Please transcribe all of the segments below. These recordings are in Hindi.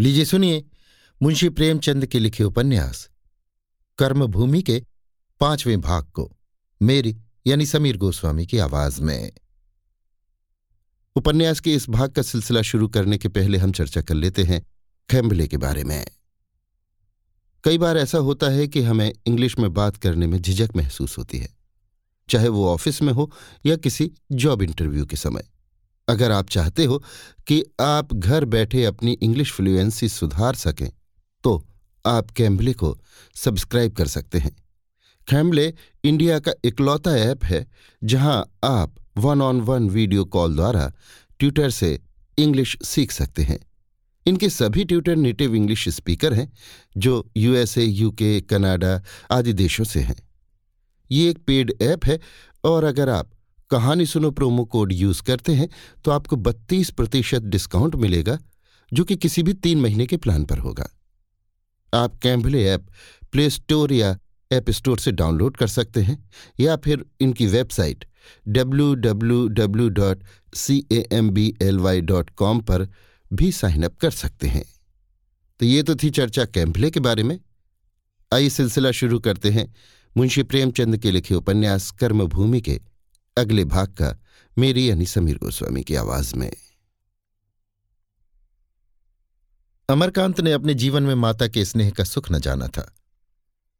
लीजिए सुनिए, मुंशी प्रेमचंद के लिखे उपन्यास। कर्मभूमि के पाँचवें भाग को, मेरी यानी समीर गोस्वामी की आवाज़ में। उपन्यास के इस भाग का सिलसिला शुरू करने के पहले हम चर्चा कर लेते हैं खैम्बले के बारे में। कई बार ऐसा होता है कि हमें इंग्लिश में बात करने में झिझक महसूस होती है, चाहे वो ऑफ़िस में हो या किसी जॉब इंटरव्यू के समय। अगर आप चाहते हो कि आप घर बैठे अपनी इंग्लिश फ्लुएंसी सुधार सकें तो आप कैम्बले को सब्सक्राइब कर सकते हैं। कैम्बले इंडिया का इकलौता ऐप है, जहाँ आप one on one video call द्वारा ट्यूटर से इंग्लिश सीख सकते हैं। इनके सभी ट्यूटर नेटिव इंग्लिश स्पीकर हैं, जो यूएसए यूके कनाडा आदि देशों से हैं। ये एक पेड ऐप है, और अगर आप कहानी सुनो प्रोमो कोड यूज़ करते हैं तो आपको 32 प्रतिशत डिस्काउंट मिलेगा, जो कि किसी भी तीन महीने के प्लान पर होगा। आप कैम्बले ऐप प्ले स्टोर या ऐप स्टोर से डाउनलोड कर सकते हैं, या फिर इनकी वेबसाइट www.cambly.com पर भी साइन अप कर सकते हैं। तो ये तो थी चर्चा कैम्बले के बारे में। आइए सिलसिला शुरू करते हैं मुंशी प्रेमचंद के लिखे उपन्यास कर्मभूमि के अगले भाग का मेरी यानी समीर गोस्वामी की आवाज़ में। अमरकांत ने अपने जीवन में माता के स्नेह का सुख न जाना था।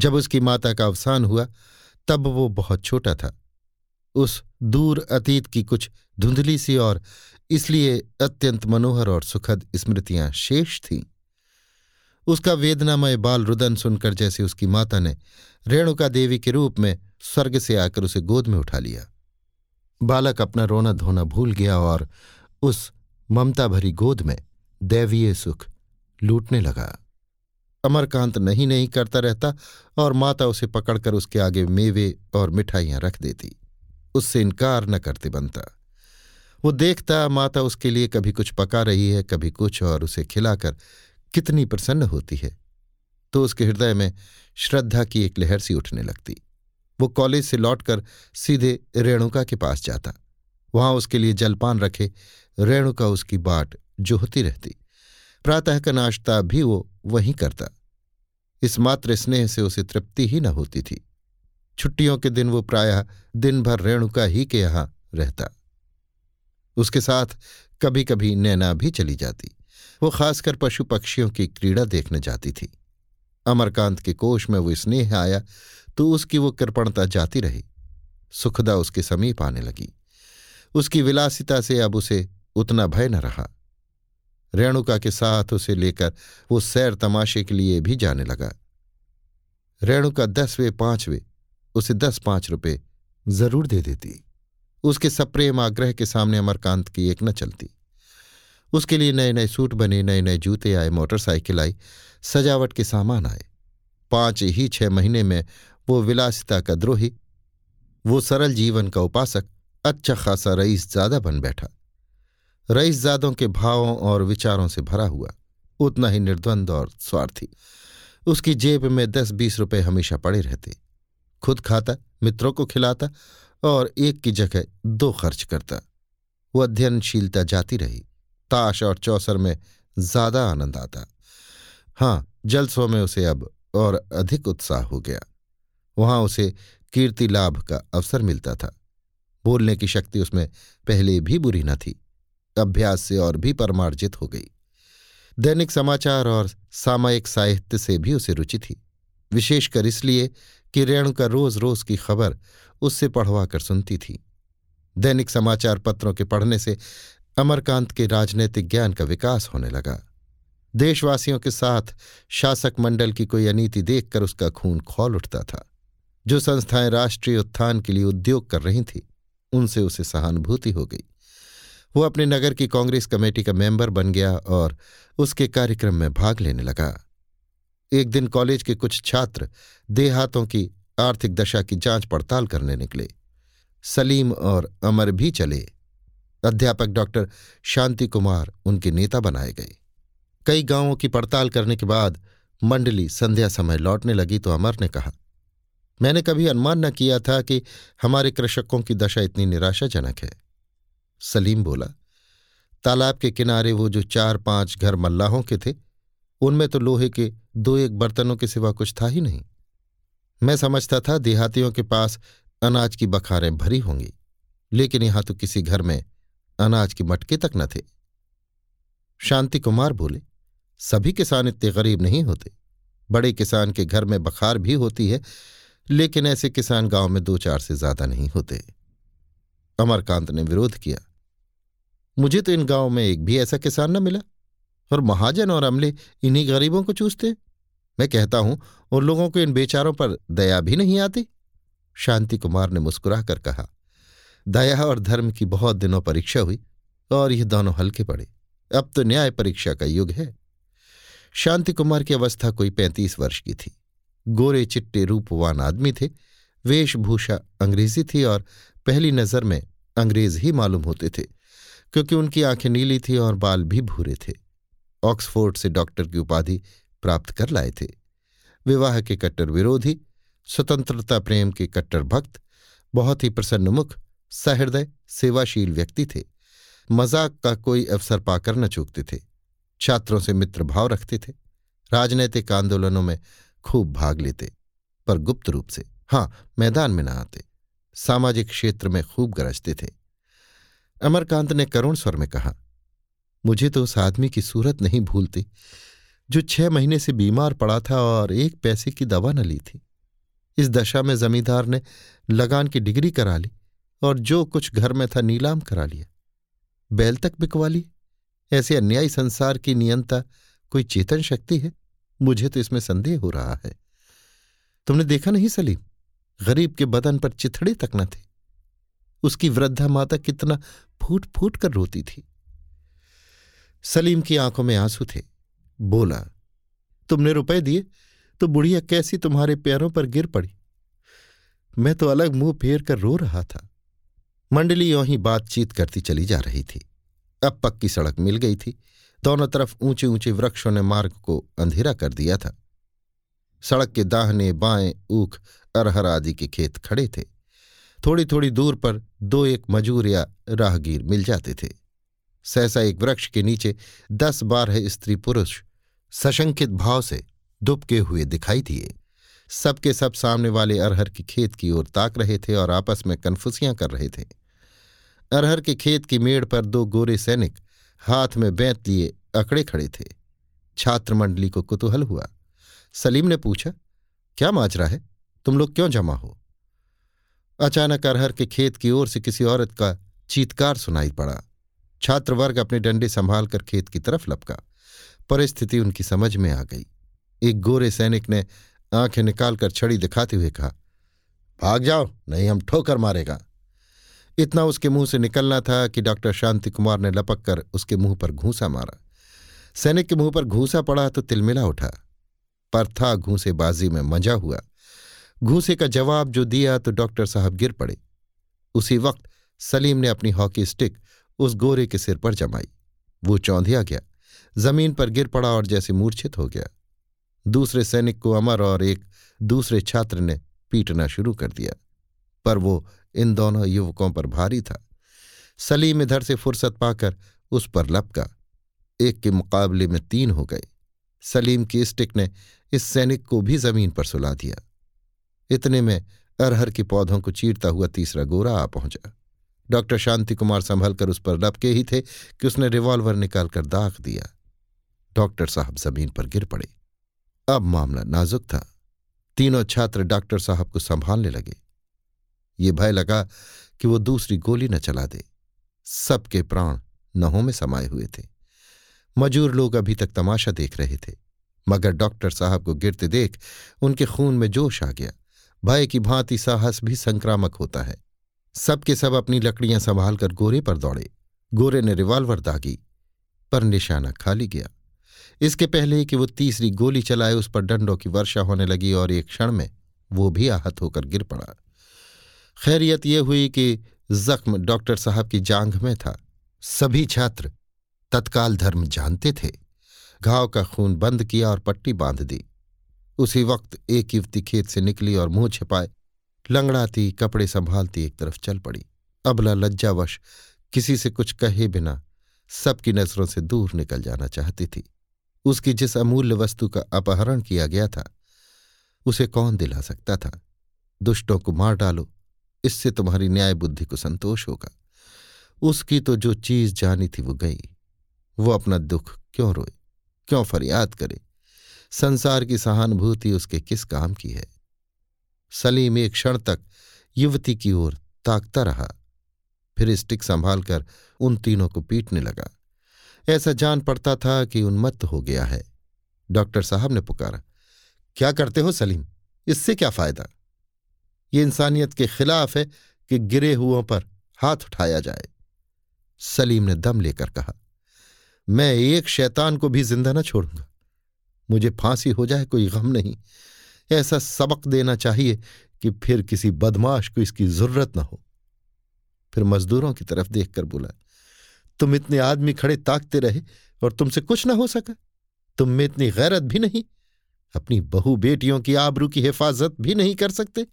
जब उसकी माता का अवसान हुआ, तब वो बहुत छोटा था। उस दूर अतीत की कुछ धुंधली सी और इसलिए अत्यंत मनोहर और सुखद स्मृतियाँ शेष थीं। उसका वेदनामय बाल रुदन सुनकर जैसे उसकी माता ने रेणुका देवी के रूप में स्वर्ग से आकर उसे गोद में उठा लिया। बालक अपना रोना धोना भूल गया और उस ममता भरी गोद में दैवीय सुख लूटने लगा। अमरकांत नहीं नहीं करता रहता और माता उसे पकड़कर उसके आगे मेवे और मिठाइयाँ रख देती। उससे इनकार न करते बनता। वो देखता, माता उसके लिए कभी कुछ पका रही है, कभी कुछ और उसे खिलाकर कितनी प्रसन्न होती है। तो उसके हृदय में श्रद्धा की एक लहर सी उठने लगती। वो कॉलेज से लौटकर सीधे रेणुका के पास जाता। वहाँ उसके लिए जलपान रखे, रेणुका उसकी बाट जोहती रहती। प्रातः का नाश्ता भी वो वहीं करता। इस मात्र स्नेह से उसे तृप्ति ही न होती थी। छुट्टियों के दिन वो प्रायः दिन भर रेणुका ही के यहाँ रहता। उसके साथ कभी कभी नैना भी चली जाती। वो खासकर पशु पक्षियों की क्रीड़ा देखने जाती थी। अमरकांत के कोष में वो स्नेह आया तो उसकी वो कृपणता जाती रही। सुखदा उसके समीप आने लगी। उसकी विलासिता से अब उसे उतना भय न रहा। रेणुका के साथ उसे लेकर वो सैर तमाशे के लिए भी जाने लगा। रेणुका दसवें, पाँचवें, उसे दस पाँच रुपए ज़रूर दे देती। उसके सप्रेम आग्रह के सामने अमरकांत की एक न चलती। उसके लिए नए नए सूट बने नए नए जूते आए, मोटरसाइकिल आई, सजावट के सामान आए। पाँच ही छह महीने में वो विलासिता का द्रोही, वो सरल जीवन का उपासक अच्छा खासा रईस ज़्यादा बन बैठा। रईसजादों के भावों और विचारों से भरा हुआ, उतना ही निर्द्वंद और स्वार्थी। उसकी जेब में दस बीस रुपए हमेशा पड़े रहते। खुद खाता, मित्रों को खिलाता और एक की जगह दो खर्च करता। वो अध्ययनशीलता जाती रही, ताश और चौसर में ज़्यादा आनंद आता। हाँ जलसों में उसे अब और अधिक उत्साह हो गया। वहाँ उसे कीर्ति लाभ का अवसर मिलता था। बोलने की शक्ति उसमें पहले भी बुरी न थी, अभ्यास से और भी परमार्जित हो गई। दैनिक समाचार और सामयिक साहित्य से भी उसे रुचि थी, विशेषकर इसलिए कि रेणुका रोज रोज की खबर उससे पढ़वा कर सुनती थी। दैनिक समाचार पत्रों के पढ़ने से अमरकांत के राजनैतिक ज्ञान का विकास होने लगा। देशवासियों के साथ शासक मंडल की कोई अनीति देखकर उसका खून खोल उठता था। जो संस्थाएँ राष्ट्रीय उत्थान के लिए उद्योग कर रही थीं, उनसे उसे सहानुभूति हो गई। वो अपने नगर की कांग्रेस कमेटी का मेंबर बन गया और उसके कार्यक्रम में भाग लेने लगा। एक दिन कॉलेज के कुछ छात्र देहातों की आर्थिक दशा की जाँच पड़ताल करने निकले। सलीम और अमर भी चले। अध्यापक डॉक्टर शांति कुमार उनके नेता बनाए गए। कई गाँवों की पड़ताल करने के बाद मंडली संध्या समय लौटने लगी तो अमर ने कहा मैंने कभी अनुमान न किया था कि हमारे कृषकों की दशा इतनी निराशाजनक है। सलीम बोला, तालाब के किनारे वो जो चार पाँच घर मल्लाहों के थे, उनमें तो लोहे के दो एक बर्तनों के सिवा कुछ था ही नहीं। मैं समझता था देहातियों के पास अनाज की बखारें भरी होंगी, लेकिन यहाँ तो किसी घर में अनाज के मटके तक न थे। शांति कुमार बोले, सभी किसान इतने गरीब नहीं होते। बड़े किसान के घर में बखार भी होती है लेकिन ऐसे किसान गाँव में दो चार से ज़्यादा नहीं होते। अमरकांत ने विरोध किया। मुझे तो इन गाँव में एक भी ऐसा किसान न मिला, और महाजन और अमले इन्हीं गरीबों को चूसते। मैं कहता हूँ, उन लोगों को इन बेचारों पर दया भी नहीं आती। शांति कुमार ने मुस्कुराकर कहा, दया और धर्म की बहुत दिनों परीक्षा हुई, और यह दोनों हल्के पड़े। अब तो न्याय परीक्षा का युग है। शांति कुमार की अवस्था कोई पैंतीस वर्ष की थी। गोरे चिट्टे रूपवान आदमी थे। वेशभूषा अंग्रेज़ी थी और पहली नज़र में अंग्रेज़ ही मालूम होते थे, क्योंकि उनकी आँखें नीली थी और बाल भी भूरे थे। ऑक्सफोर्ड से डॉक्टर की उपाधि प्राप्त कर लाए थे। विवाह के कट्टर विरोधी, स्वतंत्रता प्रेम के कट्टर भक्त, बहुत ही प्रसन्नमुख सहृदय, सेवाशील व्यक्ति थे। मज़ाक का कोई अवसर पाकर न चूकते थे। छात्रों से मित्र भाव रखते थे। राजनैतिक आंदोलनों में खूब भाग लेते, पर गुप्त रूप से हाँ मैदान में न आते सामाजिक क्षेत्र में खूब गरजते थे। अमरकांत ने करुण स्वर में कहा, मुझे तो उस आदमी की सूरत नहीं भूलती, जो छह महीने से बीमार पड़ा था और एक पैसे की दवा न ली थी। इस दशा में जमींदार ने लगान की डिग्री करा ली और जो कुछ घर में था नीलाम करा लिया। बैल तक बिकवा ली ऐसे अन्यायी संसार की नियंता कोई चेतन शक्ति है? मुझे तो इसमें संदेह हो रहा है। तुमने देखा नहीं सलीम? गरीब के बदन पर चिथड़े तक न थे। उसकी वृद्धा माता कितना फूट फूट कर रोती थी। सलीम की आँखों में आँसू थे। बोला, तुमने रुपए दिए तो बुढ़िया कैसी तुम्हारे पैरों पर गिर पड़ी? मैं तो अलग मुँह फेर कर रो रहा था। मंडली यों ही बातचीत करती चली जा रही थी। अब पक्की सड़क मिल गई थी। दोनों तरफ़ ऊँचे ऊँचे वृक्षों ने मार्ग को अंधेरा कर दिया था। सड़क के दाहने बाएँ ऊख अरहर आदि के खेत खड़े थे। थोड़ी थोड़ी दूर पर दो एक मजूर या राहगीर मिल जाते थे। सहसा एक वृक्ष के नीचे दस बारह स्त्री पुरुष सशंकित भाव से दुबके हुए दिखाई दिए। सबके सब सामने वाले अरहर के खेत की ओर ताक रहे थे और आपस में कन्फुसियाँ कर रहे थे। अरहर के खेत की मेड़ पर दो गोरे सैनिक हाथ में बैंत लिए अकड़े खड़े थे। छात्र मंडली को कुतूहल हुआ। सलीम ने पूछा, क्या माजरा है? तुम लोग क्यों जमा हो? अचानक अरहर के खेत की ओर से किसी औरत का चीतकार सुनाई पड़ा। छात्रवर्ग अपने डंडे संभाल कर खेत की तरफ़ लपका। परिस्थिति उनकी समझ में आ गई। एक गोरे सैनिक ने आँखें निकालकर छड़ी दिखाते हुए कहा, भाग जाओ, नहीं हम ठोकर मारेगा। इतना उसके मुँह से निकलना था कि डॉक्टर शांति कुमार ने लपक कर उसके मुँह पर घूसा मारा। सैनिक के मुँह पर घूसा पड़ा तो तिलमिला उठा। पर था घूसे बाजी में मज़ा हुआ। घूसे का जवाब जो दिया तो डॉक्टर साहब गिर पड़े। उसी वक्त सलीम ने अपनी हॉकी स्टिक उस गोरे के सिर पर जमाई। वो चौंधिया गया। ज़मीन पर गिर पड़ा और जैसे मूर्छित हो गया। दूसरे सैनिक को अमर और एक दूसरे छात्र ने पीटना शुरू कर दिया। पर वो इन दोनों युवकों पर भारी था। सलीम इधर से फुर्सत पाकर उस पर लपका। एक के मुकाबले में तीन हो गए। सलीम की स्टिक ने इस सैनिक को भी ज़मीन पर सुला दिया। इतने में अरहर के पौधों को चीरता हुआ तीसरा गोरा आ पहुँचा। डॉक्टर शांति कुमार संभलकर उस पर लपके ही थे कि उसने रिवॉल्वर निकालकर दाग दिया। डॉक्टर साहब ज़मीन पर गिर पड़े। अब मामला नाजुक था। तीनों छात्र डॉक्टर साहब को संभालने लगे। ये भय लगा कि वो दूसरी गोली न चला दे। सबके प्राण नहों में समाये हुए थे। मजूर लोग अभी तक तमाशा देख रहे थे। मगर डॉक्टर साहब को गिरते देख उनके खून में जोश आ गया। भय की भांति साहस भी संक्रामक होता है। सबके सब अपनी लकड़ियाँ संभाल कर गोरे पर दौड़े। गोरे ने रिवाल्वर दागी, पर निशाना खाली गया। इसके पहले कि वो तीसरी गोली चलाए उस पर डंडों की वर्षा होने लगी और एक क्षण में वो भी आहत होकर गिर पड़ा। खैरियत यह हुई कि जख्म डॉक्टर साहब की जांघ में था। सभी छात्र तत्काल धर्म जानते थे। घाव का खून बंद किया और पट्टी बाँध दी। उसी वक्त एक युवती खेत से निकली और मुँह छिपाए, लंगड़ाती कपड़े संभालती एक तरफ़ चल पड़ी। अबला लज्जावश किसी से कुछ कहे बिना सबकी नज़रों से दूर निकल जाना चाहती थी। उसकी जिस अमूल्य वस्तु का अपहरण किया गया था, उसे कौन दिला सकता था? दुष्टों को मार डालो इससे तुम्हारी न्याय बुद्धि को संतोष होगा। उसकी तो जो चीज़ जानी थी वो गई। वो अपना दुख क्यों रोए? क्यों फरियाद करे? संसार की सहानुभूति उसके किस काम की है? सलीम एक क्षण तक युवती की ओर ताकता रहा। फिर स्टिक संभालकर उन तीनों को पीटने लगा। ऐसा जान पड़ता था कि उन्मत्त हो गया है। डॉक्टर साहब ने पुकारा, क्या करते हो सलीम? इससे क्या फ़ायदा? ये इंसानियत के खिलाफ है कि गिरे हुओं पर हाथ उठाया जाए। सलीम ने दम लेकर कहा, मैं एक शैतान को भी ज़िंदा न छोड़ूँगा। मुझे फांसी हो जाए, कोई गम नहीं। ऐसा सबक देना चाहिए कि फिर किसी बदमाश को इसकी ज़रूरत न हो। फिर मजदूरों की तरफ़ देखकर बोला, तुम इतने आदमी खड़े ताकते रहे और तुमसे कुछ ना हो सका। तुम में इतनी गैरत भी नहीं, अपनी बहु बेटियों की आबरू की हिफाजत भी नहीं कर सकते।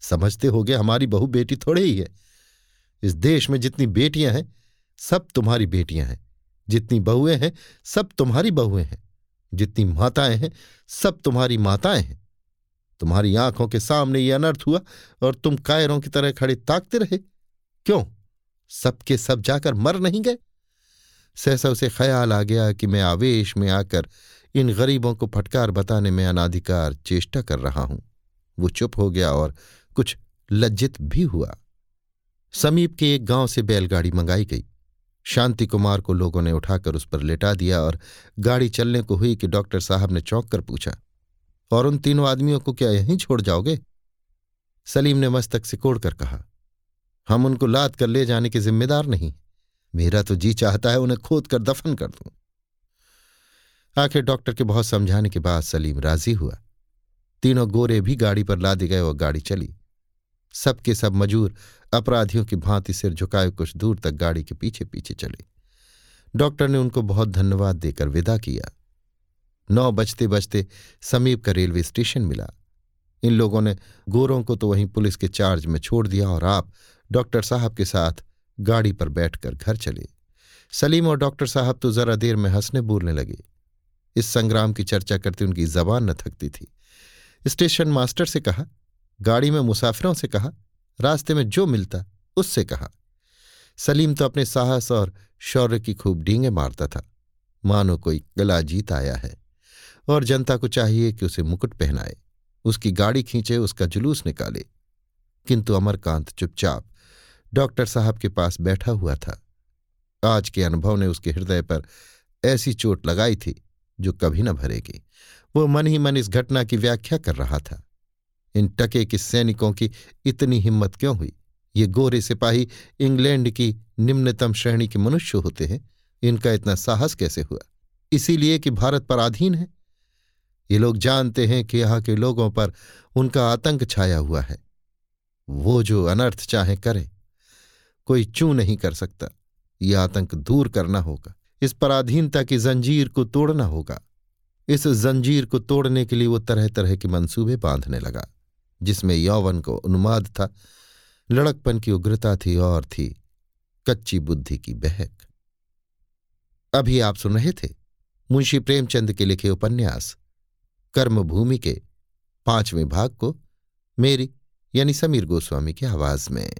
समझते होगे हमारी बहु बेटी थोड़े ही है। इस देश में जितनी बेटियाँ हैं, सब तुम्हारी बेटियाँ हैं। जितनी बहुएँ हैं, सब तुम्हारी बहुएँ हैं। जितनी माताएँ हैं, सब तुम्हारी माताएँ हैं। तुम्हारी आँखों के सामने ये अनर्थ हुआ और तुम कायरों की तरह खड़े ताकते रहे। क्यों? सबके सब जाकर मर नहीं गए। सहसा उसे ख्याल आ गया कि मैं आवेश में आकर इन गरीबों को फटकार बताने में अनाधिकार चेष्टा कर रहा हूँ। वो चुप हो गया और कुछ लज्जित भी हुआ। समीप के एक गाँव से बैलगाड़ी मंगाई गई। शांति कुमार को लोगों ने उठाकर उस पर लेटा दिया और गाड़ी चलने को हुई कि डॉक्टर साहब ने चौंक कर पूछा, और उन तीनों आदमियों को क्या यहीं छोड़ जाओगे? सलीम ने मस्तक सिकोड़ कर कहा, हम उनको लाद कर ले जाने के जिम्मेदार नहीं। मेरा तो जी चाहता है उन्हें खोद कर दफन कर दूँ. आखिर डॉक्टर के बहुत समझाने के बाद सलीम राज़ी हुआ। तीनों गोरे भी गाड़ी पर लादे गए और गाड़ी चली। सबके सब मजूर अपराधियों की भांति सिर झुकाए कुछ दूर तक गाड़ी के पीछे पीछे चले। डॉक्टर ने उनको बहुत धन्यवाद देकर विदा किया। नौ बजते बजते समीप का रेलवे स्टेशन मिला। इन लोगों ने गोरों को तो वहीं पुलिस के चार्ज में छोड़ दिया और आप डॉक्टर साहब के साथ गाड़ी पर बैठकर घर चले। सलीम और डॉक्टर साहब तो जरा देर में हंसने बोलने लगे। इस संग्राम की चर्चा करते उनकी जबान न थकती थी। स्टेशन मास्टर से कहा गाड़ी में मुसाफिरों से कहा, रास्ते में जो मिलता, उससे कहा। सलीम तो अपने साहस और शौर्य की खूब डींगे मारता था। मानो कोई गला जीत आया है और जनता को चाहिए कि उसे मुकुट पहनाए। उसकी गाड़ी खींचे, उसका जुलूस निकाले। किंतु अमरकांत चुपचाप डॉक्टर साहब के पास बैठा हुआ था। आज के अनुभव ने उसके हृदय पर ऐसी चोट लगाई थी, जो कभी न भरेगी। वो मन ही मन इस घटना की व्याख्या कर रहा था। इन टके के सैनिकों की इतनी हिम्मत क्यों हुई? ये गोरे सिपाही इंग्लैंड की निम्नतम श्रेणी के मनुष्य होते हैं। इनका इतना साहस कैसे हुआ? इसीलिए कि भारत पर अधीन है। ये लोग जानते हैं कि यहाँ के लोगों पर उनका आतंक छाया हुआ है। वो जो अनर्थ चाहे करे, कोई चू नहीं कर सकता। ये आतंक दूर करना होगा। इस पराधीनता की जंजीर को तोड़ना होगा। इस जंजीर को तोड़ने के लिए वो तरह तरह के मंसूबे बांधने लगा। जिसमें यौवन को उन्माद था, लड़कपन की उग्रता थी और थी कच्ची बुद्धि की बहक। अभी आप सुन रहे थे मुंशी प्रेमचंद के लिखे उपन्यास, कर्मभूमि के पाँचवें भाग को मेरी यानी समीर गोस्वामी की आवाज़ में।